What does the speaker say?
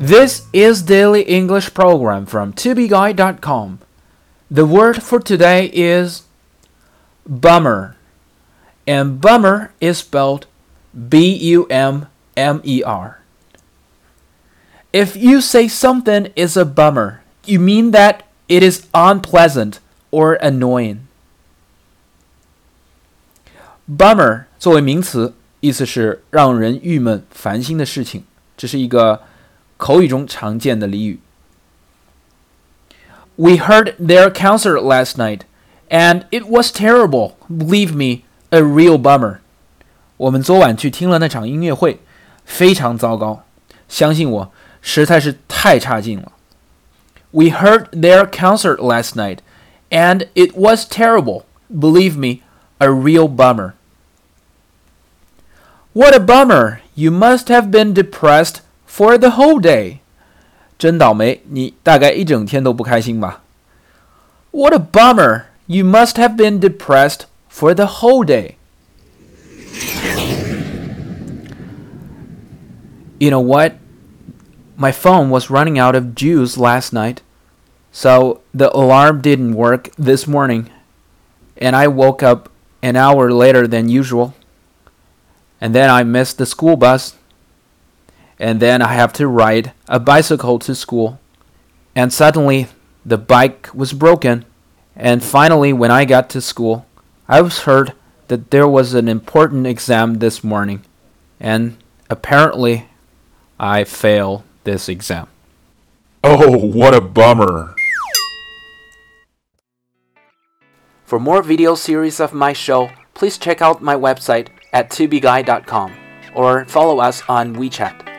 This is Daily English Program from tobeguide.com. The word for today is bummer. And bummer is spelled B U M M E R. If you say something is a bummer, you mean that it is unpleasant or annoying. Bummer 作为名词，意思是让人郁闷、烦心的事情。这是一个 口语中常见的俚语。We heard their concert last night, and it was terrible. Believe me, a real bummer. 我们昨晚去听了那场音乐会，非常糟糕。相信我，实在是太差劲了。We heard their concert last night, and it was terrible. Believe me, a real bummer. What a bummer! You must have been depressed for the whole day. 真倒霉，你大概一整天都不开心吧？What a bummer! You must have been depressed for the whole day. You know what? My phone was running out of juice last night, so the alarm didn't work this morning, and I woke up an hour later than usual. And then I missed the school bus and then I have to ride a bicycle to school. And suddenly the bike was broken. And finally, when I got to school, I was heard that there was an important exam this morning. And apparently, I failed this exam. Oh, what a bummer. For more video series of my show, please check out my website at tubeguy.com or follow us on WeChat.